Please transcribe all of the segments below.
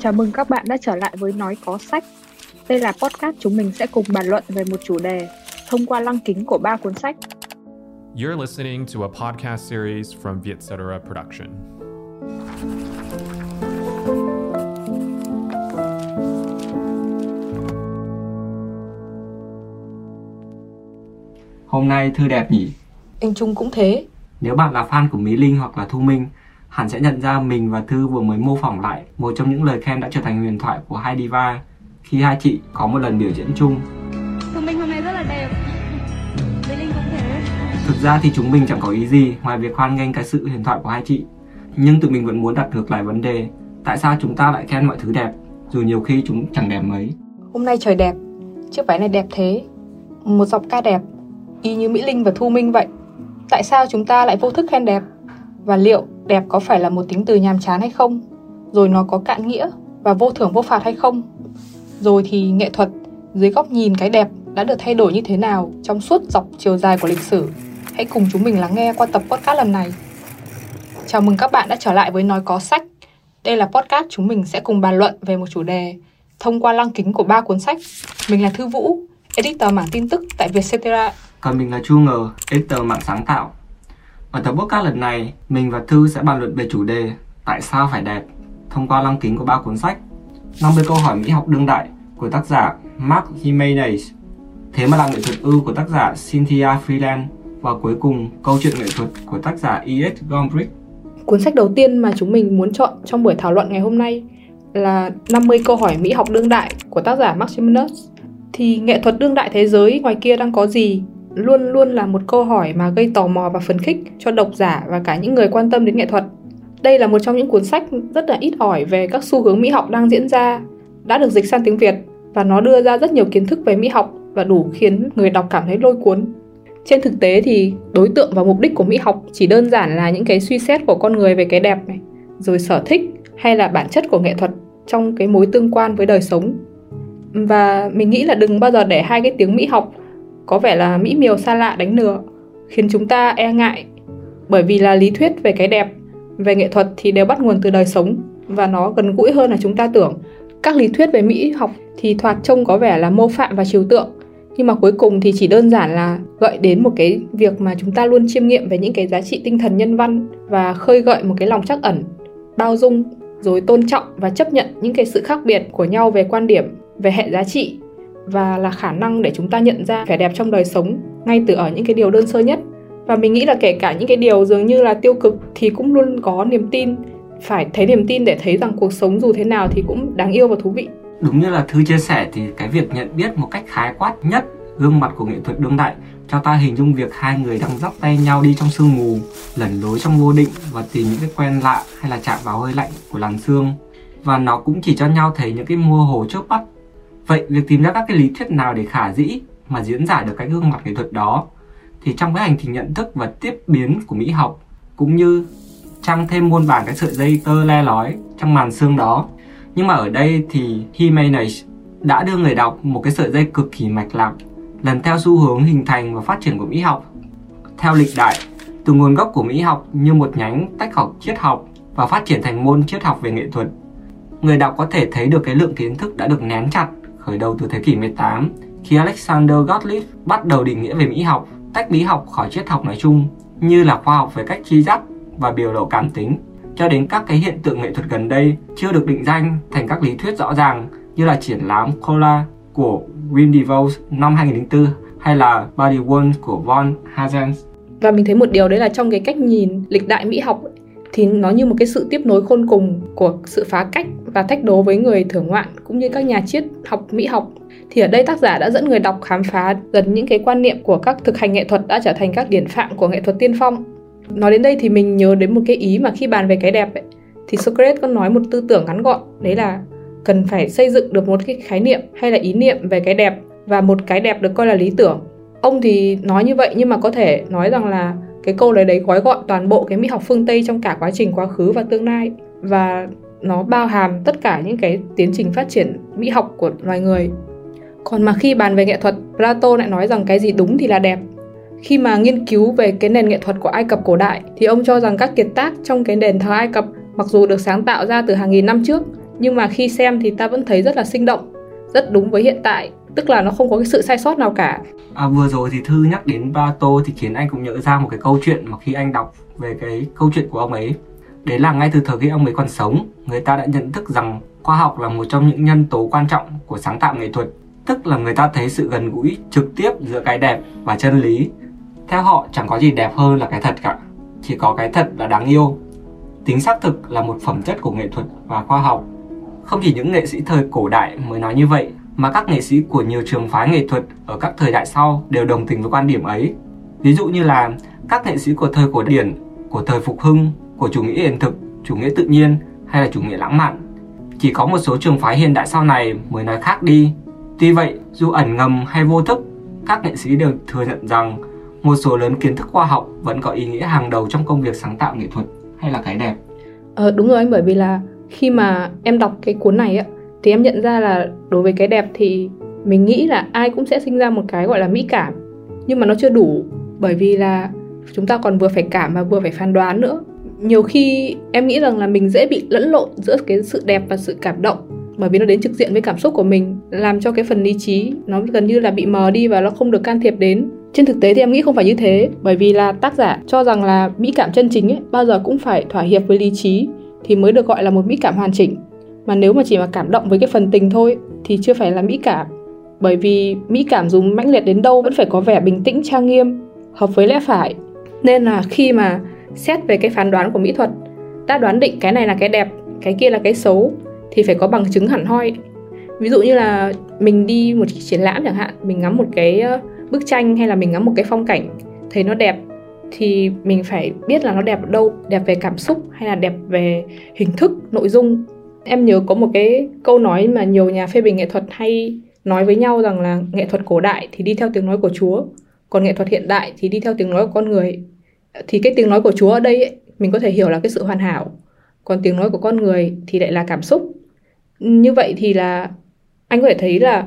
Chào mừng các bạn đã trở lại với Nói Có Sách. Đây là podcast chúng mình sẽ cùng bàn luận về một chủ đề thông qua lăng kính của ba cuốn sách. You're listening to a podcast series from Vietcetera Production. Hôm nay Thư đẹp nhỉ? Anh Trung cũng thế. Nếu bạn là fan của Mỹ Linh hoặc là Thu Minh, hẳn sẽ nhận ra mình và Thư vừa mới mô phỏng lại một trong những lời khen đã trở thành huyền thoại của hai diva khi hai chị có một lần biểu diễn chung. Thu Minh hôm nay rất là đẹp Mỹ Linh cũng thế Thực ra thì chúng mình chẳng có ý gì ngoài việc hoan nghênh cái sự huyền thoại của hai chị. Nhưng tụi mình vẫn muốn đặt ngược lại vấn đề, tại sao chúng ta lại khen mọi thứ đẹp, dù nhiều khi chúng chẳng đẹp mấy. Hôm nay trời đẹp, chiếc váy này đẹp thế. Một giọng ca đẹp, y như Mỹ Linh và Thu Minh vậy. Tại sao chúng ta lại vô thức khen đẹp? Và liệu đẹp có phải là một tính từ nhàm chán hay không? Rồi nó có cạn nghĩa và vô thưởng vô phạt hay không? Rồi thì nghệ thuật dưới góc nhìn cái đẹp đã được thay đổi như thế nào trong suốt dọc chiều dài của lịch sử? Hãy cùng chúng mình lắng nghe qua tập podcast lần này. Chào mừng các bạn đã trở lại với Nói Có Sách. Đây là podcast chúng mình sẽ cùng bàn luận về một chủ đề thông qua lăng kính của ba cuốn sách. Mình là Thư Vũ, editor mảng tin tức tại Vietcetera. Còn mình là Chu Ngờ, editor mạng sáng tạo. Ở tập podcast lần này, mình và Thư sẽ bàn luận về chủ đề Tại sao phải đẹp thông qua lăng kính của ba cuốn sách 50 câu hỏi mỹ học đương đại của tác giả Mark Jimenez Thế mà là nghệ thuật ưu của tác giả Cynthia Freeland và cuối cùng câu chuyện nghệ thuật của tác giả E.S. Gombrich Cuốn sách đầu tiên mà chúng mình muốn chọn trong buổi thảo luận ngày hôm nay là 50 câu hỏi mỹ học đương đại của tác giả Mark Jimenez. Thì nghệ thuật đương đại thế giới ngoài kia đang có gì? Luôn luôn là một câu hỏi mà gây tò mò và phấn khích cho độc giả và cả những người quan tâm đến nghệ thuật. Đây là một trong những cuốn sách rất là ít ỏi về các xu hướng mỹ học đang diễn ra, đã được dịch sang tiếng Việt và nó đưa ra rất nhiều kiến thức về mỹ học và đủ khiến người đọc cảm thấy lôi cuốn. Trên thực tế thì đối tượng và mục đích của mỹ học chỉ đơn giản là những cái suy xét của con người về cái đẹp này, rồi sở thích hay là bản chất của nghệ thuật trong cái mối tương quan với đời sống. Và mình nghĩ là đừng bao giờ để hai cái tiếng mỹ học có vẻ là mỹ miều xa lạ đánh lừa, khiến chúng ta e ngại bởi vì là lý thuyết về cái đẹp về nghệ thuật thì đều bắt nguồn từ đời sống và nó gần gũi hơn là chúng ta tưởng. Các lý thuyết về mỹ học thì thoạt trông có vẻ là mô phạm và trừu tượng, nhưng mà cuối cùng thì chỉ đơn giản là gợi đến một cái việc mà chúng ta luôn chiêm nghiệm về những cái giá trị tinh thần nhân văn và khơi gợi một cái lòng trắc ẩn, bao dung, rồi tôn trọng và chấp nhận những cái sự khác biệt của nhau về quan điểm, về hệ giá trị và là khả năng để chúng ta nhận ra vẻ đẹp trong đời sống ngay từ ở những cái điều đơn sơ nhất và mình nghĩ là kể cả những cái điều dường như là tiêu cực thì cũng luôn có niềm tin phải thấy niềm tin để thấy rằng cuộc sống dù thế nào thì cũng đáng yêu và thú vị Đúng như là Thư chia sẻ thì cái việc nhận biết một cách khái quát nhất gương mặt của nghệ thuật đương đại cho ta hình dung việc hai người đang dắt tay nhau đi trong sương mù, lẩn lối trong vô định và tìm những cái quen lạ hay là chạm vào hơi lạnh của làn sương. Và nó cũng chỉ cho nhau thấy những cái mơ hồ chớp mắt Vậy việc tìm ra các cái lý thuyết nào để khả dĩ mà diễn giải được cái gương mặt nghệ thuật đó thì trong cái hành trình nhận thức và tiếp biến của mỹ học cũng như trăng thêm muôn vàn cái sợi dây tơ le lói trong màn xương đó. Nhưng mà ở đây thì Jimenez đã đưa người đọc một cái sợi dây cực kỳ mạch lạc lần theo xu hướng hình thành và phát triển của mỹ học. Theo lịch đại, từ nguồn gốc của mỹ học như một nhánh tách học triết học và phát triển thành môn triết học về nghệ thuật, người đọc có thể thấy được cái lượng kiến thức đã được nén chặt khởi đầu từ thế kỷ 18 khi Alexander Gottlieb bắt đầu định nghĩa về mỹ học, tách mỹ học khỏi triết học nói chung, như là khoa học về cách chi dắt và biểu lộ cảm tính. Cho đến các cái hiện tượng nghệ thuật gần đây chưa được định danh thành các lý thuyết rõ ràng, như là triển lãm Cola của Wim DeVos năm 2004 hay là Body one của Von Hazens và mình thấy một điều đấy là trong cái cách nhìn lịch đại mỹ học thì nó như một cái sự tiếp nối khôn cùng của sự phá cách và thách đố với người thưởng ngoạn cũng như các nhà triết học mỹ học. Thì ở đây tác giả đã dẫn người đọc khám phá dần những cái quan niệm của các thực hành nghệ thuật đã trở thành các điển phạm của nghệ thuật tiên phong. Nói đến đây thì mình nhớ đến một cái ý mà khi bàn về cái đẹp ấy, thì Socrates có nói một tư tưởng ngắn gọn đấy là cần phải xây dựng được một cái khái niệm hay là ý niệm về cái đẹp và một cái đẹp được coi là lý tưởng. Ông thì nói như vậy nhưng mà có thể nói rằng là cái câu đấy đấy gói gọn toàn bộ cái mỹ học phương tây trong cả quá trình, quá khứ và tương lai. Và nó bao hàm tất cả những cái tiến trình phát triển mỹ học của loài người. Còn mà khi bàn về nghệ thuật, plato lại nói rằng cái gì đúng thì là đẹp. Khi mà nghiên cứu về cái nền nghệ thuật của ai cập cổ đại, thì ông cho rằng các kiệt tác trong cái đền thờ ai cập mặc dù được sáng tạo ra từ hàng nghìn năm trước, nhưng mà khi xem thì ta vẫn thấy rất là sinh động, rất đúng với hiện tại tức là nó không có cái sự sai sót nào cả À, vừa rồi thì Thư nhắc đến Plato thì khiến anh cũng nhớ ra một cái câu chuyện mà khi anh đọc về cái câu chuyện của ông ấy. Đấy là ngay từ thời khi ông ấy còn sống, người ta đã nhận thức rằng khoa học là một trong những nhân tố quan trọng của sáng tạo nghệ thuật. Tức là người ta thấy sự gần gũi trực tiếp giữa cái đẹp và chân lý. Theo họ chẳng có gì đẹp hơn là cái thật cả, chỉ có cái thật là đáng yêu. Tính xác thực là một phẩm chất của nghệ thuật và khoa học. Không chỉ những nghệ sĩ thời cổ đại mới nói như vậy mà các nghệ sĩ của nhiều trường phái nghệ thuật ở các thời đại sau đều đồng tình với quan điểm ấy. Ví dụ như là các nghệ sĩ của thời cổ điển, của thời phục hưng, của chủ nghĩa hiện thực, chủ nghĩa tự nhiên hay là chủ nghĩa lãng mạn. Chỉ có một số trường phái hiện đại sau này mới nói khác đi. Tuy vậy, dù ẩn ngầm hay vô thức, các nghệ sĩ đều thừa nhận rằng một số lớn kiến thức khoa học vẫn có ý nghĩa hàng đầu trong công việc sáng tạo nghệ thuật hay là cái đẹp. Ờ, đúng rồi anh bởi vì là khi mà em đọc cái cuốn này á thì em nhận ra là đối với cái đẹp thì mình nghĩ là ai cũng sẽ sinh ra một cái gọi là mỹ cảm. Nhưng mà nó chưa đủ, bởi vì là chúng ta còn vừa phải cảm và vừa phải phán đoán nữa. Nhiều khi em nghĩ rằng là mình dễ bị lẫn lộn giữa cái sự đẹp và sự cảm động, bởi vì nó đến trực diện với cảm xúc của mình, làm cho cái phần lý trí nó gần như là bị mờ đi và nó không được can thiệp đến. Trên thực tế thì em nghĩ không phải như thế, bởi vì là tác giả cho rằng là mỹ cảm chân chính ấy, bao giờ cũng phải thỏa hiệp với lý trí thì mới được gọi là một mỹ cảm hoàn chỉnh mà nếu mà chỉ mà cảm động với cái phần tình thôi thì chưa phải là mỹ cảm. Bởi vì mỹ cảm dù mãnh liệt đến đâu vẫn phải có vẻ bình tĩnh, trang nghiêm, hợp với lẽ phải. Nên là khi mà xét về cái phán đoán của mỹ thuật ta đoán định cái này là cái đẹp, cái kia là cái xấu, thì phải có bằng chứng hẳn hoi. Ví dụ như là mình đi một triển lãm chẳng hạn, mình ngắm một cái bức tranh hay là mình ngắm một cái phong cảnh thấy nó đẹp, thì mình phải biết là nó đẹp ở đâu, đẹp về cảm xúc hay là đẹp về hình thức, nội dung em nhớ có một cái câu nói mà nhiều nhà phê bình nghệ thuật hay nói với nhau rằng là nghệ thuật cổ đại thì đi theo tiếng nói của Chúa, còn nghệ thuật hiện đại thì đi theo tiếng nói của con người. Thì cái tiếng nói của Chúa ở đây ấy, mình có thể hiểu là cái sự hoàn hảo, còn tiếng nói của con người thì lại là cảm xúc. Như vậy thì là anh có thể thấy là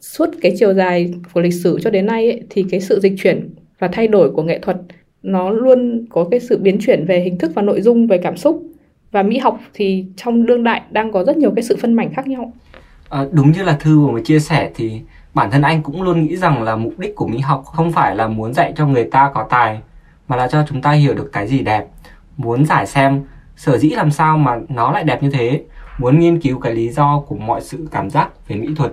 suốt cái chiều dài của lịch sử cho đến nay ấy, thì cái sự dịch chuyển và thay đổi của nghệ thuật nó luôn có cái sự biến chuyển về hình thức và nội dung về cảm xúc và mỹ học thì trong đương đại đang có rất nhiều cái sự phân mảnh khác nhau. À, đúng như là Thư vừa mới chia sẻ thì bản thân anh cũng luôn nghĩ rằng là mục đích của mỹ học không phải là muốn dạy cho người ta có tài mà là cho chúng ta hiểu được cái gì đẹp. Muốn giải xem sở dĩ làm sao mà nó lại đẹp như thế. Muốn nghiên cứu cái lý do của mọi sự cảm giác về mỹ thuật.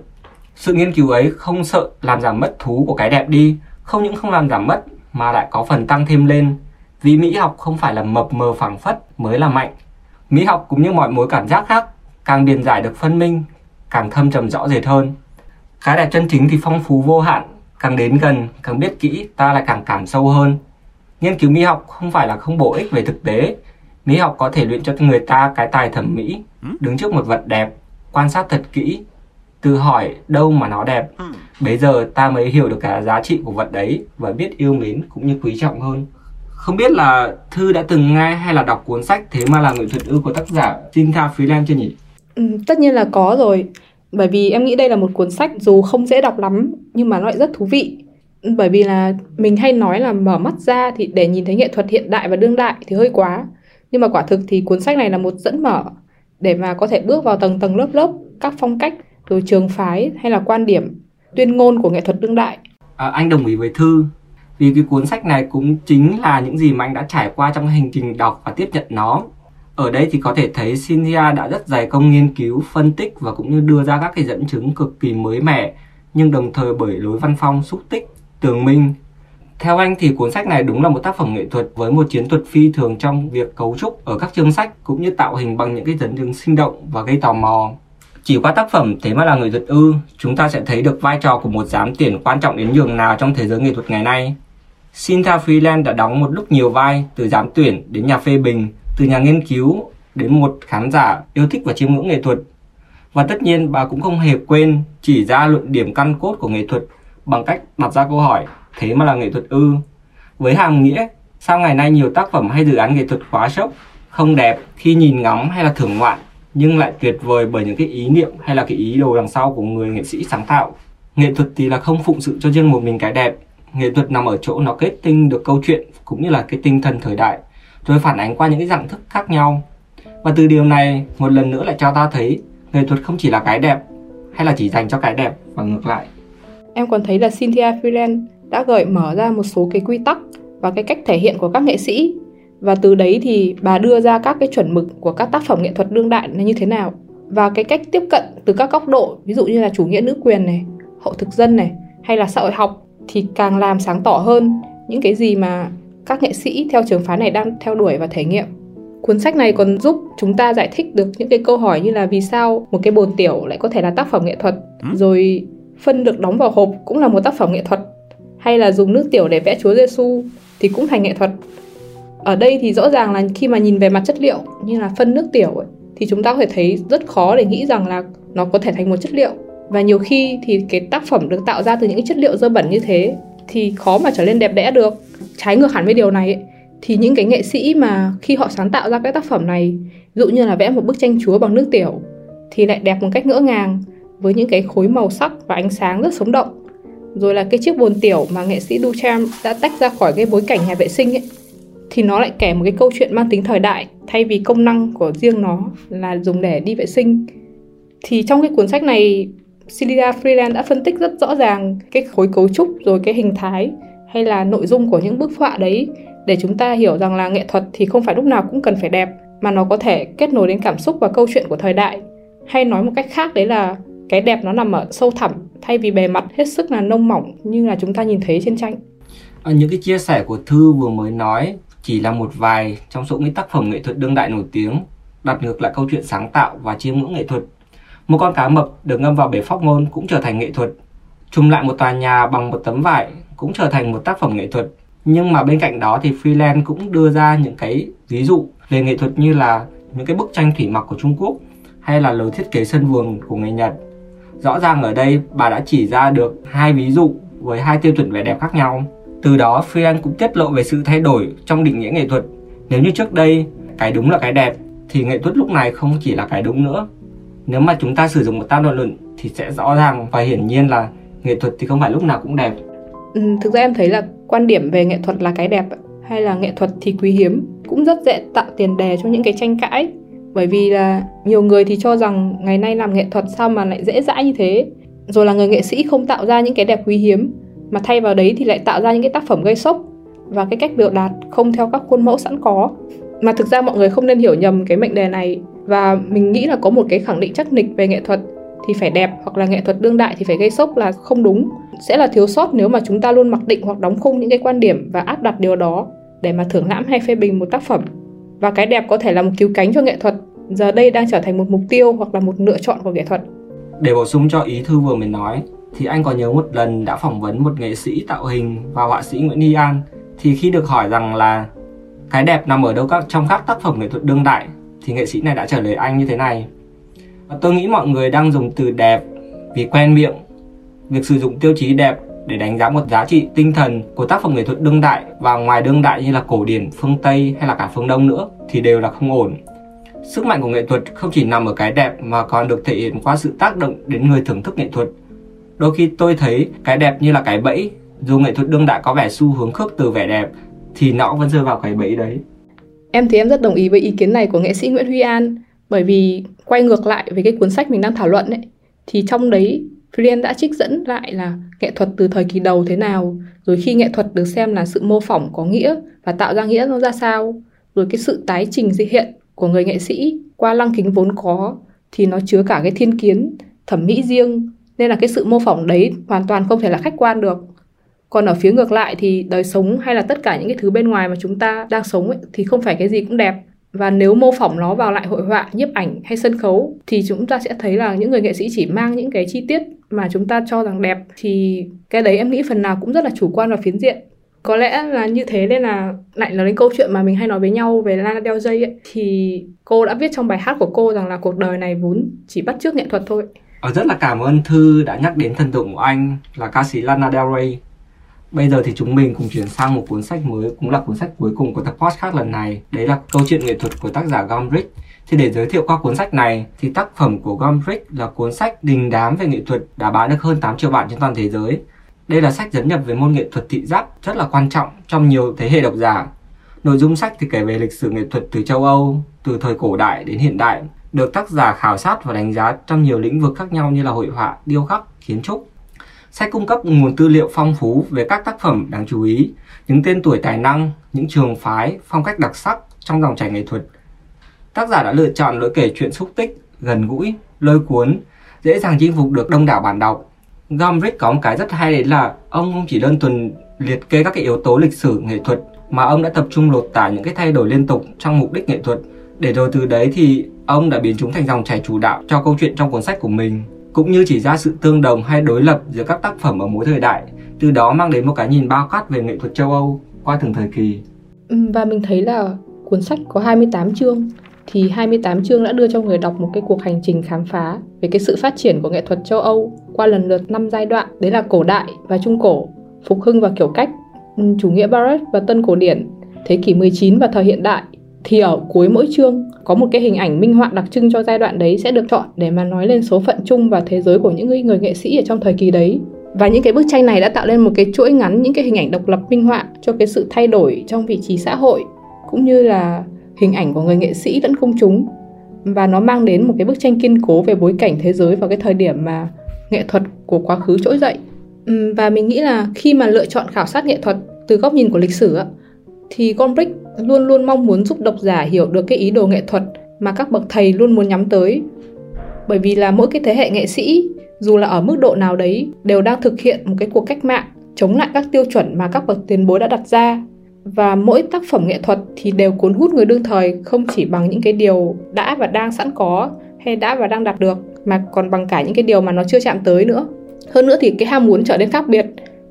Sự nghiên cứu ấy không sợ làm giảm mất thú của cái đẹp đi không những không làm giảm mất mà lại có phần tăng thêm lên. Vì mỹ học không phải là mập mờ phẳng phất mới là mạnh. Mỹ học cũng như mọi mối cảm giác khác, càng điền giải được phân minh, càng thâm trầm rõ rệt hơn. Cái đẹp chân chính thì phong phú vô hạn, càng đến gần, càng biết kỹ, ta lại càng cảm sâu hơn. Nghiên cứu mỹ học không phải là không bổ ích về thực tế. Mỹ học có thể luyện cho người ta cái tài thẩm mỹ, đứng trước một vật đẹp, quan sát thật kỹ, tự hỏi đâu mà nó đẹp. Bây giờ ta mới hiểu được cả giá trị của vật đấy và biết yêu mến cũng như quý trọng hơn. Không biết là Thư đã từng nghe hay là đọc cuốn sách Thế mà là nghệ thuật ư của tác giả Cynthia Freeland chưa nhỉ? ừ, tất nhiên là có rồi. Bởi vì em nghĩ đây là một cuốn sách dù không dễ đọc lắm nhưng mà nó lại rất thú vị. Bởi vì là mình hay nói là mở mắt ra thì để nhìn thấy nghệ thuật hiện đại và đương đại thì hơi quá. Nhưng mà quả thực thì cuốn sách này là một dẫn mở để mà có thể bước vào tầng tầng lớp lớp các phong cách rồi trường phái hay là quan điểm tuyên ngôn của nghệ thuật đương đại. À, anh đồng ý với Thư vì cái cuốn sách này cũng chính là những gì mà anh đã trải qua trong hành trình đọc và tiếp nhận nó. Ở đây thì có thể thấy Cynthia đã rất dày công nghiên cứu, phân tích và cũng như đưa ra các cái dẫn chứng cực kỳ mới mẻ nhưng đồng thời bởi lối văn phong xúc tích, tường minh. Theo anh thì cuốn sách này đúng là một tác phẩm nghệ thuật với một chiến thuật phi thường trong việc cấu trúc ở các chương sách cũng như tạo hình bằng những cái dẫn chứng sinh động và gây tò mò. Chỉ qua tác phẩm Thế mà là người thuật ư, chúng ta sẽ thấy được vai trò của một giám tuyển quan trọng đến nhường nào trong thế giới nghệ thuật ngày nay. Cynthia Freeland đã đóng một lúc nhiều vai, từ giám tuyển đến nhà phê bình, từ nhà nghiên cứu đến một khán giả yêu thích và chiêm ngưỡng nghệ thuật. Và tất nhiên bà cũng không hề quên chỉ ra luận điểm căn cốt của nghệ thuật bằng cách đặt ra câu hỏi thế mà là nghệ thuật ư. Với hàm nghĩa, sao ngày nay nhiều tác phẩm hay dự án nghệ thuật quá sốc, không đẹp khi nhìn ngắm hay là thưởng ngoạn nhưng lại tuyệt vời bởi những cái ý niệm hay là cái ý đồ đằng sau của người nghệ sĩ sáng tạo. Nghệ thuật thì là không phụng sự cho riêng một mình cái đẹp nghệ thuật nằm ở chỗ nó kết tinh được câu chuyện cũng như là cái tinh thần thời đại. Rồi phản ánh qua những cái dạng thức khác nhau. Và từ điều này, một lần nữa lại cho ta thấy nghệ thuật không chỉ là cái đẹp hay là chỉ dành cho cái đẹp và ngược lại. Em còn thấy là Cynthia Freeland đã gợi mở ra một số cái quy tắc và cái cách thể hiện của các nghệ sĩ. Và từ đấy thì bà đưa ra các cái chuẩn mực của các tác phẩm nghệ thuật đương đại là như thế nào. Và cái cách tiếp cận từ các góc độ, ví dụ như là chủ nghĩa nữ quyền này, hậu thực dân này, hay là xã hội học thì càng làm sáng tỏ hơn những cái gì mà các nghệ sĩ theo trường phái này đang theo đuổi và thể nghiệm. Cuốn sách này còn giúp chúng ta giải thích được những cái câu hỏi như là vì sao một cái bồn tiểu lại có thể là tác phẩm nghệ thuật rồi phân được đóng vào hộp cũng là một tác phẩm nghệ thuật hay là dùng nước tiểu để vẽ Chúa Giêsu thì cũng thành nghệ thuật. Ở đây thì rõ ràng là khi mà nhìn về mặt chất liệu như là phân nước tiểu ấy, thì chúng ta có thể thấy rất khó để nghĩ rằng là nó có thể thành một chất liệu và nhiều khi thì cái tác phẩm được tạo ra từ những chất liệu dơ bẩn như thế thì khó mà trở nên đẹp đẽ được. Trái ngược hẳn với điều này ấy, thì những cái nghệ sĩ mà khi họ sáng tạo ra cái tác phẩm này dụ như là vẽ một bức tranh chúa bằng nước tiểu thì lại đẹp một cách ngỡ ngàng với những cái khối màu sắc và ánh sáng rất sống động. Rồi là cái chiếc bồn tiểu mà nghệ sĩ Duchamp đã tách ra khỏi cái bối cảnh nhà vệ sinh ấy thì nó lại kể một cái câu chuyện mang tính thời đại thay vì công năng của riêng nó là dùng để đi vệ sinh. Thì trong cái cuốn sách này Celia Freeland đã phân tích rất rõ ràng cái khối cấu trúc rồi cái hình thái hay là nội dung của những bức họa đấy để chúng ta hiểu rằng là nghệ thuật thì không phải lúc nào cũng cần phải đẹp mà nó có thể kết nối đến cảm xúc và câu chuyện của thời đại hay nói một cách khác đấy là cái đẹp nó nằm ở sâu thẳm thay vì bề mặt hết sức là nông mỏng như là chúng ta nhìn thấy trên tranh. À, những cái chia sẻ của Thư vừa mới nói chỉ là một vài trong số những tác phẩm nghệ thuật đương đại nổi tiếng đặt ngược lại câu chuyện sáng tạo và chiêm ngưỡng nghệ thuật. Một con cá mập được ngâm vào bể phóc ngôn cũng trở thành nghệ thuật. Trùm lại một tòa nhà bằng một tấm vải cũng trở thành một tác phẩm nghệ thuật. Nhưng mà bên cạnh đó thì Freeland cũng đưa ra những cái ví dụ về nghệ thuật như là những cái bức tranh thủy mặc của Trung Quốc hay là lối thiết kế sân vườn của người Nhật. Rõ ràng ở đây bà đã chỉ ra được hai ví dụ với hai tiêu chuẩn vẻ đẹp khác nhau. Từ đó, Freeland cũng tiết lộ về sự thay đổi trong định nghĩa nghệ thuật. Nếu như trước đây cái đúng là cái đẹp, thì nghệ thuật lúc này không chỉ là cái đúng nữa. Nếu mà chúng ta sử dụng một tam đoạn luận thì sẽ rõ ràng và hiển nhiên là nghệ thuật thì không phải lúc nào cũng đẹp. Ừ, thực ra em thấy là quan điểm về nghệ thuật là cái đẹp hay là nghệ thuật thì quý hiếm cũng rất dễ tạo tiền đề cho những cái tranh cãi. Bởi vì là nhiều người thì cho rằng ngày nay làm nghệ thuật sao mà lại dễ dãi như thế. Rồi là người nghệ sĩ không tạo ra những cái đẹp quý hiếm mà thay vào đấy thì lại tạo ra những cái tác phẩm gây sốc. Và cái cách biểu đạt không theo các khuôn mẫu sẵn có. Mà thực ra mọi người không nên hiểu nhầm cái mệnh đề này và mình nghĩ là có một cái khẳng định chắc nịch về nghệ thuật thì phải đẹp, hoặc là nghệ thuật đương đại thì phải gây sốc là không đúng. Sẽ là thiếu sót nếu mà chúng ta luôn mặc định hoặc đóng khung những cái quan điểm và áp đặt điều đó để mà thưởng lãm hay phê bình một tác phẩm. Và cái đẹp có thể là một cứu cánh cho nghệ thuật, giờ đây đang trở thành một mục tiêu hoặc là một lựa chọn của nghệ thuật. Để bổ sung cho ý thư vừa mới nói, thì anh có nhớ một lần đã phỏng vấn một nghệ sĩ tạo hình và họa sĩ Nguyễn Hy An, thì khi được hỏi rằng là cái đẹp nằm ở đâu các, trong các tác phẩm nghệ thuật đương đại thì nghệ sĩ này đã trả lời anh như thế này tôi nghĩ mọi người đang dùng từ đẹp vì quen miệng việc sử dụng tiêu chí đẹp để đánh giá một giá trị tinh thần của tác phẩm nghệ thuật đương đại và ngoài đương đại như là cổ điển phương Tây hay là cả phương Đông nữa thì đều là không ổn. Sức mạnh của nghệ thuật không chỉ nằm ở cái đẹp mà còn được thể hiện qua sự tác động đến người thưởng thức nghệ thuật. Đôi khi tôi thấy cái đẹp như là cái bẫy, dù nghệ thuật đương đại có vẻ xu hướng khước từ vẻ đẹp thì nó vẫn rơi vào cái bẫy đấy. Em thì em rất đồng ý với ý kiến này của nghệ sĩ Nguyễn Huy An bởi vì quay ngược lại với cái cuốn sách mình đang thảo luận ấy thì trong đấy Freeland đã trích dẫn lại là nghệ thuật từ thời kỳ đầu thế nào, rồi khi nghệ thuật được xem là sự mô phỏng có nghĩa và tạo ra nghĩa nó ra sao, rồi cái sự tái trình dị hiện của người nghệ sĩ qua lăng kính vốn có thì nó chứa cả cái thiên kiến, thẩm mỹ riêng, nên là cái sự mô phỏng đấy hoàn toàn không thể là khách quan được. Còn ở phía ngược lại thì đời sống hay là tất cả những cái thứ bên ngoài mà chúng ta đang sống ấy, thì không phải cái gì cũng đẹp và nếu mô phỏng nó vào lại hội họa nhiếp ảnh hay sân khấu thì chúng ta sẽ thấy là những người nghệ sĩ chỉ mang những cái chi tiết mà chúng ta cho rằng đẹp thì cái đấy em nghĩ phần nào cũng rất là chủ quan và phiến diện có lẽ là như thế nên là lại nói đến câu chuyện mà mình hay nói với nhau về Lana Del Rey ấy, thì cô đã viết trong bài hát của cô rằng là cuộc đời này vốn chỉ bắt chước nghệ thuật thôi. Ờ, rất là cảm ơn Thư đã nhắc đến thần tượng của anh là ca sĩ Lana Del Rey. Bây giờ thì chúng mình cùng chuyển sang một cuốn sách mới cũng là cuốn sách cuối cùng của tập podcast lần này. Đấy là câu chuyện nghệ thuật của tác giả Gombrich. Thì để giới thiệu qua cuốn sách này thì tác phẩm của Gombrich là cuốn sách đình đám về nghệ thuật đã bán được hơn 8 triệu bản trên toàn thế giới. Đây là sách dẫn nhập về môn nghệ thuật thị giác rất là quan trọng trong nhiều thế hệ độc giả. Nội dung sách thì kể về lịch sử nghệ thuật từ châu Âu, từ thời cổ đại đến hiện đại được tác giả khảo sát và đánh giá trong nhiều lĩnh vực khác nhau như là hội họa, điêu khắc, kiến trúc. Sách cung cấp nguồn tư liệu phong phú về các tác phẩm đáng chú ý, những tên tuổi tài năng, những trường phái, phong cách đặc sắc trong dòng chảy nghệ thuật. Tác giả đã lựa chọn lối kể chuyện xúc tích, gần gũi, lôi cuốn, dễ dàng chinh phục được đông đảo bạn đọc. Gombrich có một cái rất hay đấy là ông không chỉ đơn thuần liệt kê các cái yếu tố lịch sử nghệ thuật mà ông đã tập trung lột tả những cái thay đổi liên tục trong mục đích nghệ thuật để rồi từ đấy thì ông đã biến chúng thành dòng chảy chủ đạo cho câu chuyện trong cuốn sách của mình cũng như chỉ ra sự tương đồng hay đối lập giữa các tác phẩm ở mỗi thời đại từ đó mang đến một cái nhìn bao quát về nghệ thuật châu Âu qua từng thời kỳ. Và mình thấy là cuốn sách có 28 chương thì 28 chương đã đưa cho người đọc một cái cuộc hành trình khám phá về cái sự phát triển của nghệ thuật châu Âu qua lần lượt 5 giai đoạn, đấy là cổ đại và trung cổ, phục hưng và kiểu cách, chủ nghĩa Baroque và tân cổ điển, thế kỷ 19 và thời hiện đại. Thì ở cuối mỗi chương có một cái hình ảnh minh họa đặc trưng cho giai đoạn đấy sẽ được chọn để mà nói lên số phận chung và thế giới của những người, người nghệ sĩ ở trong thời kỳ đấy. Và những cái bức tranh này đã tạo lên một cái chuỗi ngắn những cái hình ảnh độc lập minh họa cho cái sự thay đổi trong vị trí xã hội cũng như là hình ảnh của người nghệ sĩ lẫn công chúng và nó mang đến một cái bức tranh kiên cố về bối cảnh thế giới vào cái thời điểm mà nghệ thuật của quá khứ trỗi dậy và mình nghĩ là khi mà lựa chọn khảo sát nghệ thuật từ góc nhìn của lịch sử thì Gombrich luôn luôn mong muốn giúp độc giả hiểu được cái ý đồ nghệ thuật mà các bậc thầy luôn muốn nhắm tới. Bởi vì là mỗi cái thế hệ nghệ sĩ, dù là ở mức độ nào đấy, đều đang thực hiện một cái cuộc cách mạng chống lại các tiêu chuẩn mà các bậc tiền bối đã đặt ra. Và mỗi tác phẩm nghệ thuật thì đều cuốn hút người đương thời không chỉ bằng những cái điều đã và đang sẵn có hay đã và đang đạt được, mà còn bằng cả những cái điều mà nó chưa chạm tới nữa. Hơn nữa thì cái ham muốn trở nên khác biệt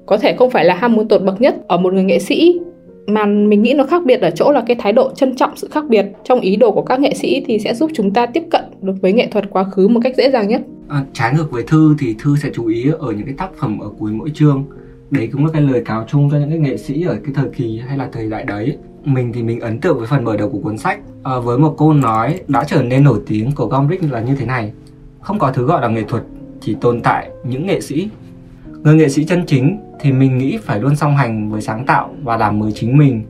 có thể không phải là ham muốn tột bậc nhất ở một người nghệ sĩ mà mình nghĩ nó khác biệt ở chỗ là cái thái độ trân trọng sự khác biệt trong ý đồ của các nghệ sĩ thì sẽ giúp chúng ta tiếp cận được với nghệ thuật quá khứ một cách dễ dàng nhất. À, trái ngược với thư thì thư sẽ chú ý ở những cái tác phẩm ở cuối mỗi chương. Đấy cũng là cái lời cáo chung cho những cái nghệ sĩ ở cái thời kỳ hay là thời đại đấy. Mình thì mình ấn tượng với phần mở đầu của cuốn sách. À, với một câu nói đã trở nên nổi tiếng của Gombrich là như thế này. Không có thứ gọi là nghệ thuật chỉ tồn tại những nghệ sĩ người nghệ sĩ chân chính thì mình nghĩ phải luôn song hành với sáng tạo và làm mới chính mình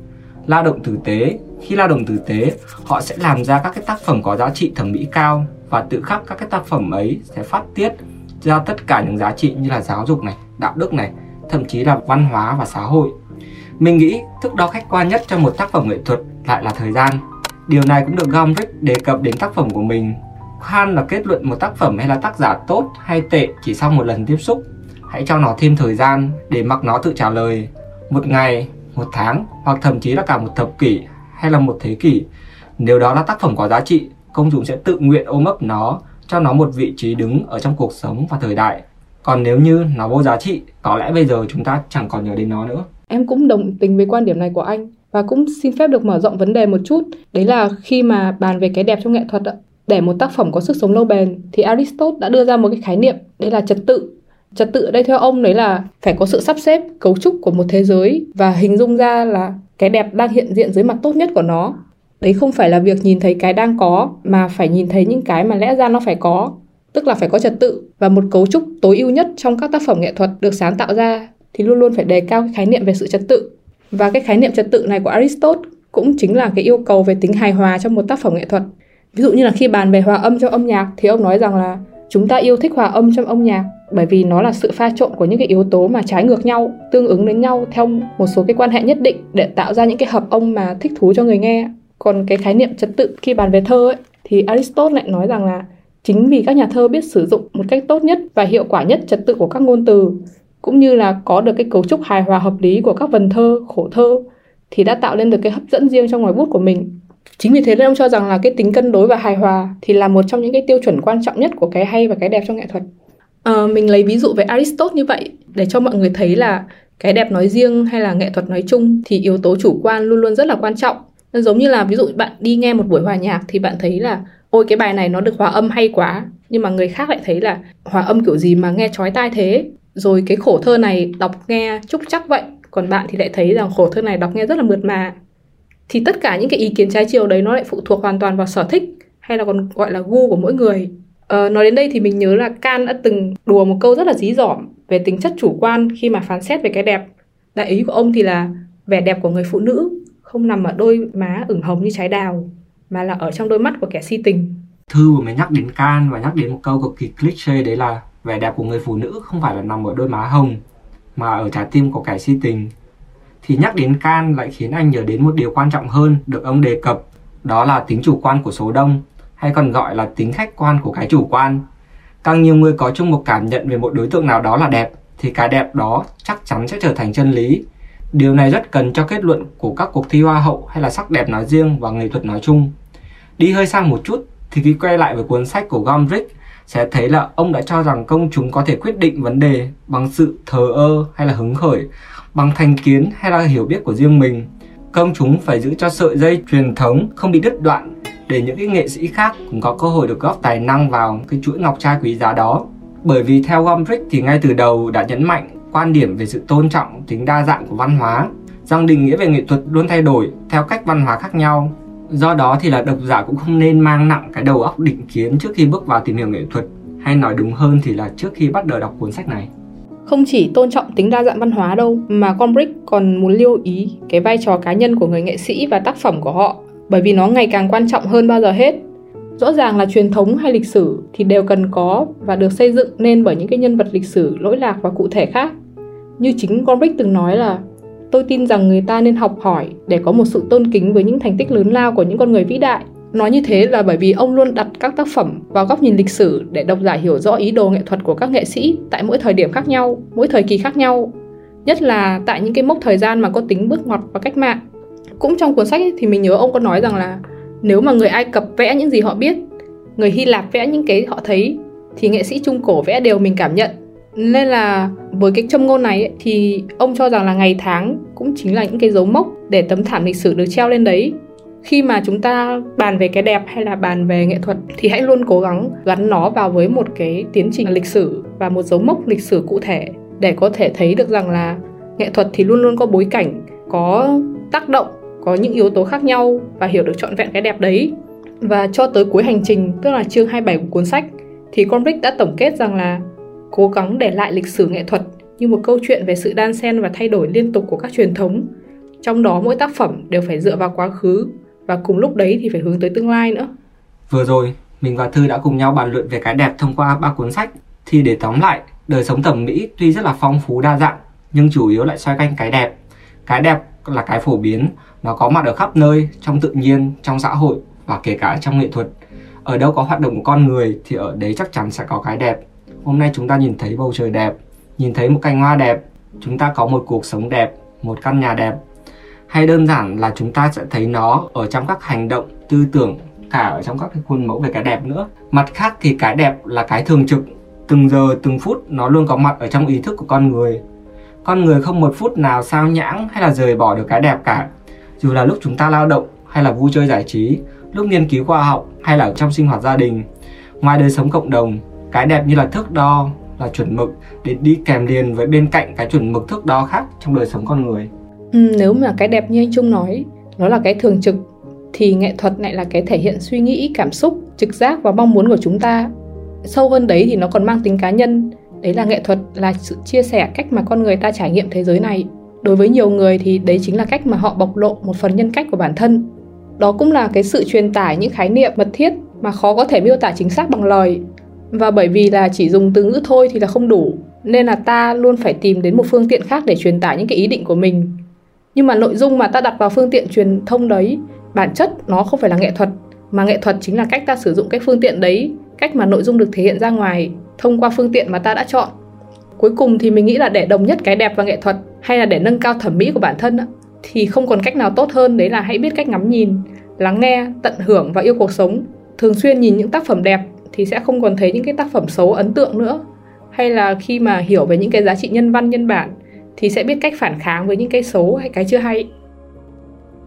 lao động tử tế, khi lao động tử tế, họ sẽ làm ra các cái tác phẩm có giá trị thẩm mỹ cao và tự khắc các cái tác phẩm ấy sẽ phát tiết ra tất cả những giá trị như là giáo dục này, đạo đức này, thậm chí là văn hóa và xã hội. Mình nghĩ thước đo khách quan nhất cho một tác phẩm nghệ thuật lại là thời gian. Điều này cũng được Gombrich đề cập đến tác phẩm của mình. Khan là kết luận một tác phẩm hay là tác giả tốt hay tệ chỉ sau một lần tiếp xúc. Hãy cho nó thêm thời gian để mặc nó tự trả lời. Một ngày, một tháng hoặc thậm chí là cả một thập kỷ hay là một thế kỷ. Nếu đó là tác phẩm có giá trị, công chúng sẽ tự nguyện ôm ấp nó, cho nó một vị trí đứng ở trong cuộc sống và thời đại còn nếu như nó vô giá trị có lẽ bây giờ chúng ta chẳng còn nhớ đến nó nữa em cũng đồng tình với quan điểm này của anh và cũng xin phép được mở rộng vấn đề một chút đấy là khi mà bàn về cái đẹp trong nghệ thuật để một tác phẩm có sức sống lâu bền thì Aristotle đã đưa ra một cái khái niệm đấy là trật tự trật tự ở đây theo ông đấy là phải có sự sắp xếp, cấu trúc của một thế giới và hình dung ra là cái đẹp đang hiện diện dưới mặt tốt nhất của nó đấy không phải là việc nhìn thấy cái đang có, mà phải nhìn thấy những cái mà lẽ ra nó phải có, tức là phải có trật tự và một cấu trúc tối ưu nhất trong các tác phẩm nghệ thuật được sáng tạo ra thì luôn luôn phải đề cao cái khái niệm về sự trật tự. Và cái khái niệm trật tự này của Aristotle cũng chính là cái yêu cầu về tính hài hòa trong một tác phẩm nghệ thuật. Ví dụ như là khi bàn về hòa âm trong âm nhạc thì ông nói rằng là chúng ta yêu thích hòa âm trong âm nhạc bởi vì nó là sự pha trộn của những cái yếu tố mà trái ngược nhau, tương ứng đến nhau theo một số cái quan hệ nhất định để tạo ra những cái hợp âm mà thích thú cho người nghe. Còn cái khái niệm trật tự khi bàn về thơ ấy thì Aristotle lại nói rằng là Chính vì các nhà thơ biết sử dụng một cách tốt nhất và hiệu quả nhất trật tự của các ngôn từ, cũng như là có được cái cấu trúc hài hòa hợp lý của các vần thơ, khổ thơ, thì đã tạo lên được cái hấp dẫn riêng trong ngoài bút của mình. Chính vì thế nên ông cho rằng là cái tính cân đối và hài hòa thì là một trong những cái tiêu chuẩn quan trọng nhất của cái hay và cái đẹp trong nghệ thuật. À, mình lấy ví dụ về Aristotle như vậy để cho mọi người thấy là cái đẹp nói riêng hay là nghệ thuật nói chung thì yếu tố chủ quan luôn luôn rất là quan trọng. Giống như là ví dụ bạn đi nghe một buổi hòa nhạc thì bạn thấy là ôi cái bài này nó được hòa âm hay quá nhưng mà người khác lại thấy là hòa âm kiểu gì mà nghe chói tai thế rồi cái khổ thơ này đọc nghe trúc chắc vậy còn bạn thì lại thấy rằng khổ thơ này đọc nghe rất là mượt mà thì tất cả những cái ý kiến trái chiều đấy nó lại phụ thuộc hoàn toàn vào sở thích hay là còn gọi là gu của mỗi người. Ờ, nói đến đây thì mình nhớ là Can đã từng đùa một câu rất là dí dỏm về tính chất chủ quan khi mà phán xét về cái đẹp. Đại ý của ông thì là vẻ đẹp của người phụ nữ không nằm ở đôi má ửng hồng như trái đào mà là ở trong đôi mắt của kẻ si tình. Thư vừa mới nhắc đến Can và nhắc đến một câu cực kỳ cliché đấy là vẻ đẹp của người phụ nữ không phải là nằm ở đôi má hồng mà ở trái tim của kẻ si tình. Thì nhắc đến Can lại khiến anh nhớ đến một điều quan trọng hơn được ông đề cập, đó là tính chủ quan của số đông, hay còn gọi là tính khách quan của cái chủ quan. Càng nhiều người có chung một cảm nhận về một đối tượng nào đó là đẹp, thì cái đẹp đó chắc chắn sẽ trở thành chân lý. Điều này rất cần cho kết luận của các cuộc thi hoa hậu hay là sắc đẹp nói riêng và nghệ thuật nói chung. Đi hơi sang một chút thì khi quay lại với cuốn sách của Gombrich sẽ thấy là ông đã cho rằng công chúng có thể quyết định vấn đề bằng sự thờ ơ hay là hứng khởi, bằng thành kiến hay là hiểu biết của riêng mình. Công chúng phải giữ cho sợi dây truyền thống không bị đứt đoạn để những cái nghệ sĩ khác cũng có cơ hội được góp tài năng vào cái chuỗi ngọc trai quý giá đó. Bởi vì theo Gombrich thì ngay từ đầu đã nhấn mạnh quan điểm về sự tôn trọng tính đa dạng của văn hóa, rằng định nghĩa về nghệ thuật luôn thay đổi theo cách văn hóa khác nhau Do đó thì là độc giả cũng không nên mang nặng cái đầu óc định kiến trước khi bước vào tìm hiểu nghệ thuật hay nói đúng hơn thì là trước khi bắt đầu đọc cuốn sách này. Không chỉ tôn trọng tính đa dạng văn hóa đâu, mà Gombrich còn muốn lưu ý cái vai trò cá nhân của người nghệ sĩ và tác phẩm của họ, bởi vì nó ngày càng quan trọng hơn bao giờ hết. Rõ ràng là truyền thống hay lịch sử thì đều cần có và được xây dựng nên bởi những cái nhân vật lịch sử, lỗi lạc và cụ thể khác. Như chính Gombrich từng nói là, Tôi tin rằng người ta nên học hỏi để có một sự tôn kính với những thành tích lớn lao của những con người vĩ đại. Nói như thế là bởi vì ông luôn đặt các tác phẩm vào góc nhìn lịch sử để độc giả hiểu rõ ý đồ nghệ thuật của các nghệ sĩ tại mỗi thời điểm khác nhau, mỗi thời kỳ khác nhau. Nhất là tại những cái mốc thời gian mà có tính bước ngoặt và cách mạng. Cũng trong cuốn sách ấy, thì mình nhớ ông có nói rằng là nếu mà người Ai Cập vẽ những gì họ biết, người Hy Lạp vẽ những cái họ thấy, thì nghệ sĩ Trung Cổ vẽ đều mình cảm nhận nên là với cái châm ngôn này ấy, thì ông cho rằng là ngày tháng cũng chính là những cái dấu mốc để tấm thảm lịch sử được treo lên đấy khi mà chúng ta bàn về cái đẹp hay là bàn về nghệ thuật thì hãy luôn cố gắng gắn nó vào với một cái tiến trình lịch sử và một dấu mốc lịch sử cụ thể để có thể thấy được rằng là nghệ thuật thì luôn luôn có bối cảnh, có tác động, có những yếu tố khác nhau và hiểu được trọn vẹn cái đẹp đấy và cho tới cuối hành trình, tức là chương 27 của cuốn sách, thì Convict đã tổng kết rằng là cố gắng để lại lịch sử nghệ thuật như một câu chuyện về sự đan xen và thay đổi liên tục của các truyền thống. Trong đó mỗi tác phẩm đều phải dựa vào quá khứ và cùng lúc đấy thì phải hướng tới tương lai nữa. Vừa rồi, mình và Thư đã cùng nhau bàn luận về cái đẹp thông qua ba cuốn sách. Thì để tóm lại, đời sống thẩm mỹ tuy rất là phong phú đa dạng, nhưng chủ yếu lại xoay quanh cái đẹp. Cái đẹp là cái phổ biến, nó có mặt ở khắp nơi, trong tự nhiên, trong xã hội và kể cả trong nghệ thuật. Ở đâu có hoạt động của con người thì ở đấy chắc chắn sẽ có cái đẹp hôm nay chúng ta nhìn thấy bầu trời đẹp nhìn thấy một cành hoa đẹp chúng ta có một cuộc sống đẹp một căn nhà đẹp hay đơn giản là chúng ta sẽ thấy nó ở trong các hành động, tư tưởng, cả ở trong các cái khuôn mẫu về cái đẹp nữa. Mặt khác thì cái đẹp là cái thường trực. Từng giờ, từng phút nó luôn có mặt ở trong ý thức của con người. Con người không một phút nào sao nhãng hay là rời bỏ được cái đẹp cả. Dù là lúc chúng ta lao động hay là vui chơi giải trí, lúc nghiên cứu khoa học hay là trong sinh hoạt gia đình, ngoài đời sống cộng đồng, cái đẹp như là thước đo, là chuẩn mực để đi kèm liền với bên cạnh cái chuẩn mực thước đo khác trong đời sống con người. Ừ, nếu mà cái đẹp như anh trung nói, nó là cái thường trực, thì nghệ thuật lại là cái thể hiện suy nghĩ, cảm xúc, trực giác và mong muốn của chúng ta. Sâu hơn đấy thì nó còn mang tính cá nhân. Đấy là nghệ thuật, là sự chia sẻ cách mà con người ta trải nghiệm thế giới này. Đối với nhiều người thì đấy chính là cách mà họ bộc lộ một phần nhân cách của bản thân. Đó cũng là cái sự truyền tải những khái niệm mật thiết mà khó có thể miêu tả chính xác bằng lời. Và bởi vì là chỉ dùng từ ngữ thôi thì là không đủ, nên là ta luôn phải tìm đến một phương tiện khác để truyền tải những cái ý định của mình nhưng mà nội dung mà ta đặt vào phương tiện truyền thông đấy, bản chất nó không phải là nghệ thuật, mà nghệ thuật chính là cách ta sử dụng cái phương tiện đấy, cách mà nội dung được thể hiện ra ngoài thông qua phương tiện mà ta đã chọn. Cuối cùng thì mình nghĩ là để đồng nhất cái đẹp và nghệ thuật, hay là để nâng cao thẩm mỹ của bản thân thì không còn cách nào tốt hơn, đấy là hãy biết cách ngắm nhìn, lắng nghe, tận hưởng và yêu cuộc sống. Thường xuyên nhìn những tác phẩm đẹp thì sẽ không còn thấy những cái tác phẩm xấu, ấn tượng nữa. Hay là khi mà hiểu về những cái giá trị nhân văn, nhân bản thì sẽ biết cách phản kháng với những cái xấu hay cái chưa hay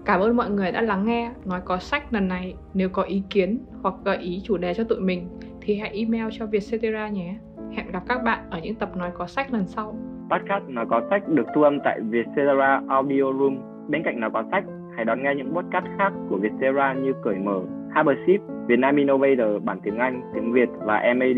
Cảm ơn mọi người đã lắng nghe Nói có sách lần này. Nếu có ý kiến hoặc gợi ý chủ đề cho tụi mình thì hãy email cho Vietcetera nhé. Hẹn gặp các bạn ở những tập Nói có sách lần sau. Podcast Nói có sách được thu âm tại Vietcetera Audio Room. Bên cạnh Nói có sách, hãy đón nghe những podcast khác của Vietcetera như Cởi Mở, Harborship, Vietnam Innovator bản tiếng Anh, tiếng Việt và MAD.